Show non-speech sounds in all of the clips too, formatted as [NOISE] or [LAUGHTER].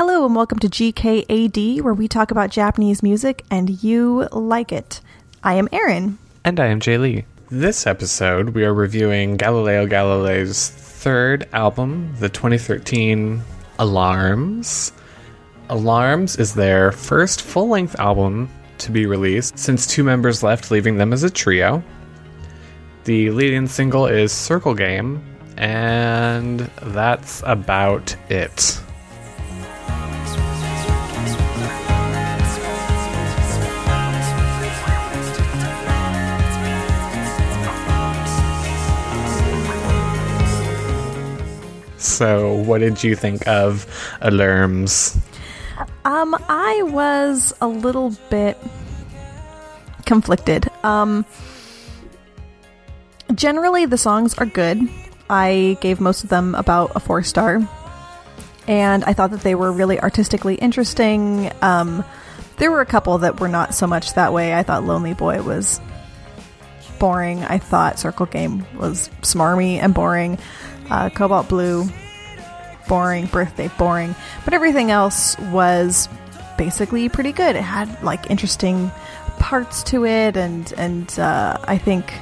Hello and welcome to GKAD, where we talk about Japanese music and you like it. I am Erin. And I am Jay Lee. This episode, we are reviewing Galileo Galilei's third album, the 2013 Alarms. Alarms is their first full length album to be released since two members left, leaving them as a trio. The leading single is Circle Game, and that's about it. So, what did you think of Alarms? Um, I was a little bit conflicted. Um, generally, the songs are good. I gave most of them about a four star, and I thought that they were really artistically interesting. Um, there were a couple that were not so much that way. I thought Lonely Boy was boring. I thought Circle Game was smarmy and boring. Uh, Cobalt Blue, boring. Birthday, boring. But everything else was basically pretty good. It had like interesting parts to it, and and uh, I think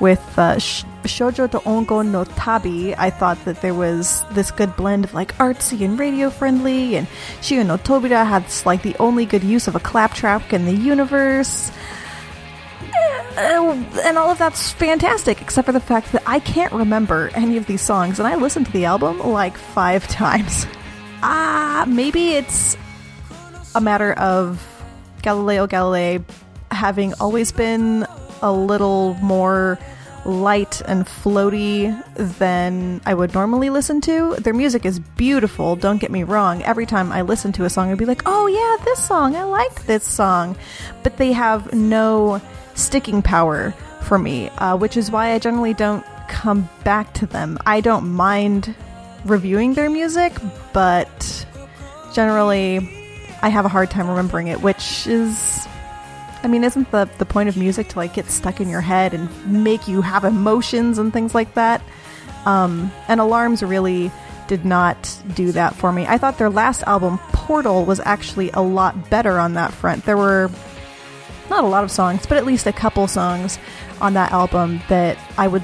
with uh, Sh- Shoujo to Ongo no Tabi, I thought that there was this good blend of like artsy and radio friendly, and Shio no Tobira had like the only good use of a claptrap in the universe. Uh, and all of that's fantastic, except for the fact that I can't remember any of these songs, and I listened to the album like five [LAUGHS] times. Ah, maybe it's a matter of Galileo Galilei having always been a little more light and floaty than I would normally listen to. Their music is beautiful, don't get me wrong. Every time I listen to a song, I'd be like, oh yeah, this song, I like this song. But they have no sticking power for me, uh, which is why I generally don't come back to them. I don't mind reviewing their music, but generally I have a hard time remembering it, which is I mean, isn't the the point of music to like get stuck in your head and make you have emotions and things like that? Um, and alarms really did not do that for me. I thought their last album, Portal, was actually a lot better on that front. There were not a lot of songs, but at least a couple songs on that album that I would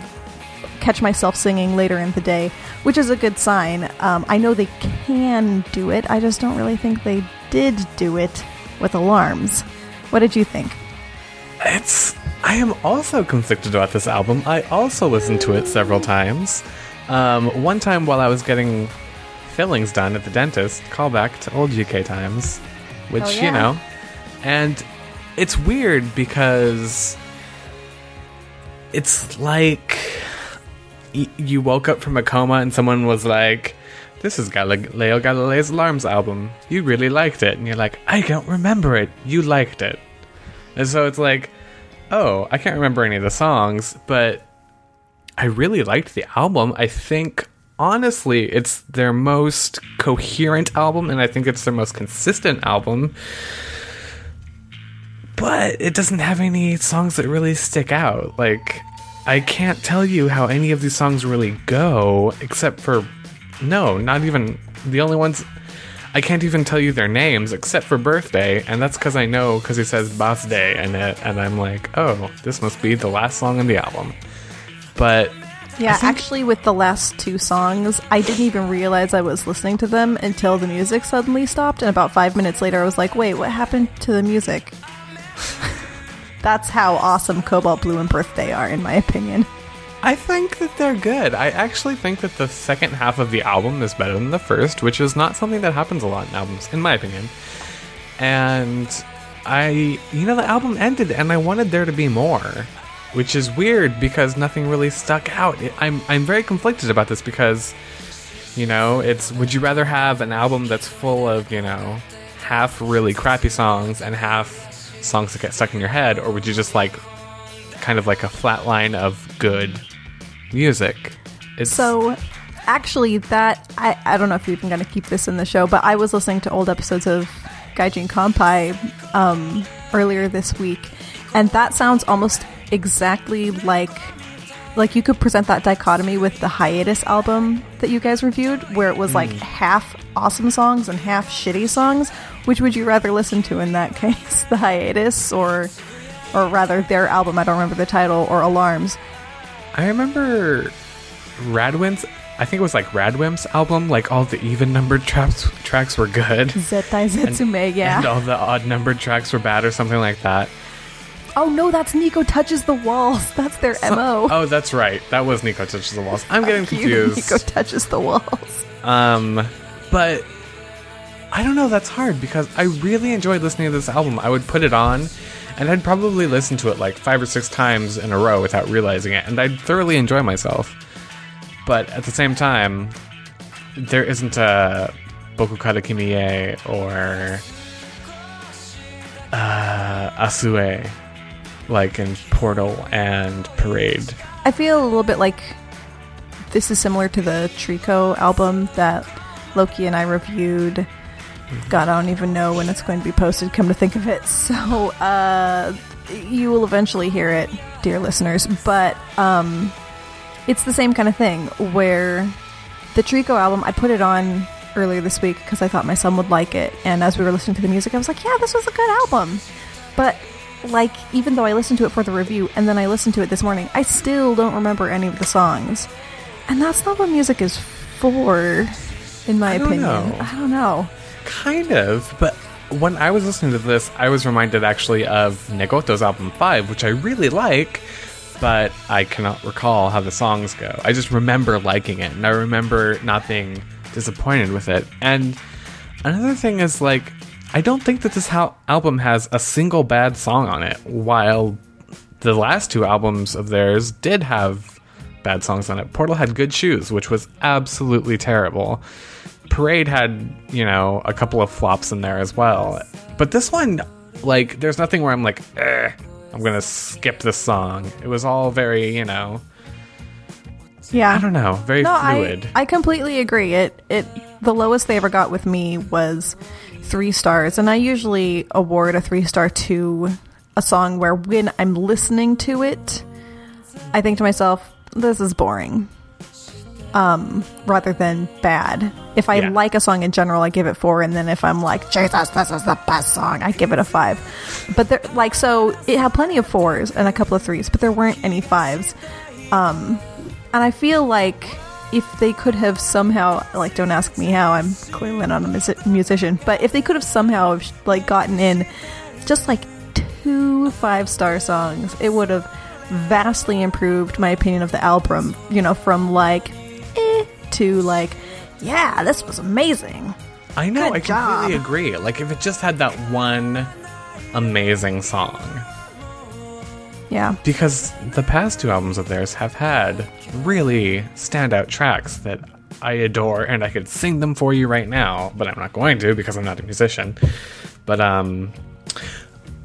catch myself singing later in the day, which is a good sign. Um, I know they can do it, I just don't really think they did do it with alarms. What did you think? It's. I am also conflicted about this album. I also listened to it several times. Um, one time while I was getting fillings done at the dentist, call back to old UK times, which, oh, yeah. you know, and it's weird because it's like you woke up from a coma and someone was like, "This is Galileo Galilei's Alarms album. You really liked it," and you're like, "I don't remember it. You liked it," and so it's like, "Oh, I can't remember any of the songs, but I really liked the album. I think." Honestly, it's their most coherent album, and I think it's their most consistent album but it doesn't have any songs that really stick out. Like, I can't tell you how any of these songs really go, except for. No, not even. The only ones. I can't even tell you their names except for birthday, and that's because I know because he says birthday in it, and I'm like, oh, this must be the last song in the album. But yeah, think- actually, with the last two songs, I didn't even realize I was listening to them until the music suddenly stopped, and about five minutes later, I was like, wait, what happened to the music? That's how awesome Cobalt Blue and Birthday are, in my opinion. I think that they're good. I actually think that the second half of the album is better than the first, which is not something that happens a lot in albums, in my opinion. And I, you know, the album ended and I wanted there to be more, which is weird because nothing really stuck out. I'm, I'm very conflicted about this because, you know, it's would you rather have an album that's full of, you know, half really crappy songs and half songs that get stuck in your head, or would you just like kind of like a flat line of good music? It's so actually that I, I don't know if you're even going to keep this in the show, but I was listening to old episodes of Gaijin Kanpai um, earlier this week, and that sounds almost exactly like like you could present that dichotomy with the hiatus album that you guys reviewed, where it was like Hmm. half awesome songs and half shitty songs. Which would you rather listen to in that [LAUGHS] case, the hiatus or, or rather their album? I don't remember the title or Alarms. I remember RADWIMPS. I think it was like RADWIMPS album. Like all the even numbered tracks tracks were good, Zettai [LAUGHS] Zetsumei, yeah. and all the odd numbered tracks were bad, or something like that. Oh no, that's Nico touches the walls. [LAUGHS] That's their mo. Oh, that's right. That was Nico touches the walls. I'm getting [LAUGHS] confused. Nico touches the walls. Um, but I don't know. That's hard because I really enjoyed listening to this album. I would put it on, and I'd probably listen to it like five or six times in a row without realizing it, and I'd thoroughly enjoy myself. But at the same time, there isn't a Boku Kata Kimiye or uh, Asue like in Portal and Parade. I feel a little bit like this is similar to the tricot album that Loki and I reviewed. God, I don't even know when it's going to be posted, come to think of it. [LAUGHS] So, uh, you will eventually hear it, dear listeners. But um, it's the same kind of thing where the tricot album, I put it on earlier this week because I thought my son would like it. And as we were listening to the music, I was like, yeah, this was a good album. But like even though I listened to it for the review and then I listened to it this morning, I still don't remember any of the songs. And that's not what music is for, in my I opinion. know. I don't know. Kind of, but when I was listening to this, I was reminded actually of Negoto's album 5, which I really like, but I cannot recall how the songs go. I just remember liking it, and I remember not being disappointed with it. And another thing is, like, I don't think that this album has a single bad song on it, while the last two albums of theirs did have bad songs on it. Portal had Good Shoes, which was absolutely terrible. Parade had, you know, a couple of flops in there as well. But this one, like, there's nothing where I'm like, eh, I'm gonna skip this song. It was all very, you know, Yeah. I don't know, very No, fluid. I, I completely agree. It it the lowest they ever got with me was three stars, and I usually award a three star to a song where when I'm listening to it, I think to myself, "This is boring," um, rather than bad. If I Yeah. like a song in general, I give it four, and then if I'm like, "Jesus, this is the best song," I give it a five. But there, like, so it had plenty of fours and a couple of threes, but there weren't any fives. Um, and I feel like if they could have somehow, like, don't ask me how, I'm clearly not a mus- musician, but if they could have somehow, like, gotten in just like two five star songs, it would have vastly improved my opinion of the album, you know, from like, eh, to like, yeah, this was amazing. I know, Good I completely agree. Like, if it just had that one amazing song. Yeah. Because the past two albums of theirs have had really standout tracks that I adore and I could sing them for you right now, but I'm not going to because I'm not a musician. But um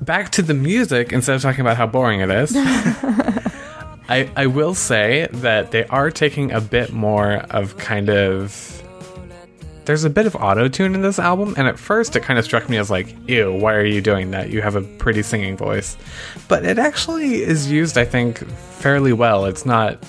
back to the music instead of talking about how boring it is. [LAUGHS] I I will say that they are taking a bit more of kind of there's a bit of auto tune in this album, and at first it kind of struck me as like, ew, why are you doing that? You have a pretty singing voice. But it actually is used, I think, fairly well. It's not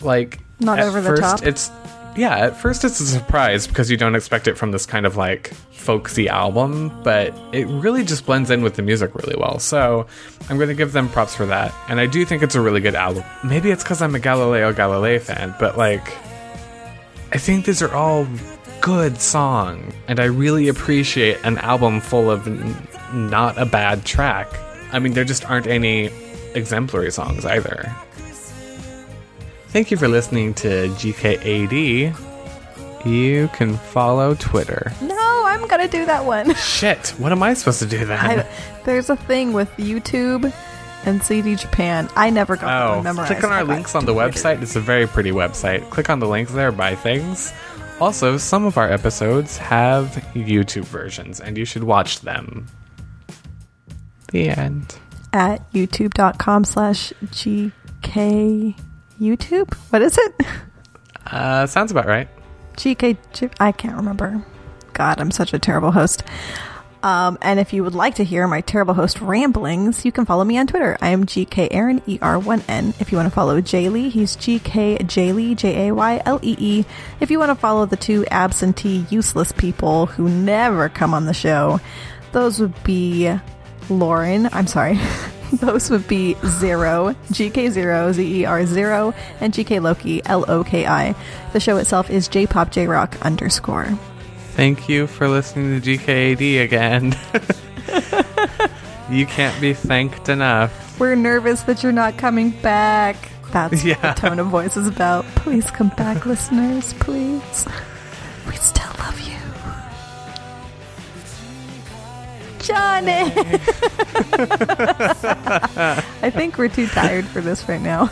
like Not over the first top? It's yeah, at first it's a surprise because you don't expect it from this kind of like folksy album, but it really just blends in with the music really well. So I'm going to give them props for that. And I do think it's a really good album. Maybe it's because I'm a Galileo Galilei fan, but like, I think these are all good songs, and I really appreciate an album full of n- not a bad track. I mean, there just aren't any exemplary songs either. Thank you for listening to GKAD. You can follow Twitter. No, I'm gonna do that one. Shit, what am I supposed to do then? I, there's a thing with YouTube and CD Japan. I never got Oh, one memorized. click on our I links on the website. It's a very pretty website. Click on the links there, buy things. Also, some of our episodes have YouTube versions, and you should watch them. The end. At youtube.com slash GK YouTube? What is it? Uh, sounds about right. GK. I can't remember. God, I'm such a terrible host. Um, and if you would like to hear my terrible host ramblings, you can follow me on Twitter. I am GK Erin, E-R-1-N. If you want to follow Jaylee, he's GK Jaylee, J-A-Y-L-E-E. If you want to follow the two absentee, useless people who never come on the show, those would be Lauren, I'm sorry. [LAUGHS] those would be Zero, GK0, Z-E-R 0, and GK Loki, L-O-K-I. The show itself is JPopJRock underscore. Thank you for listening to GKAD again. [LAUGHS] you can't be thanked enough. We're nervous that you're not coming back. That's Yeah. what the tone of voice is about. Please come back, [LAUGHS] listeners, please. We still love you. Johnny! [LAUGHS] I think we're too tired for this right now.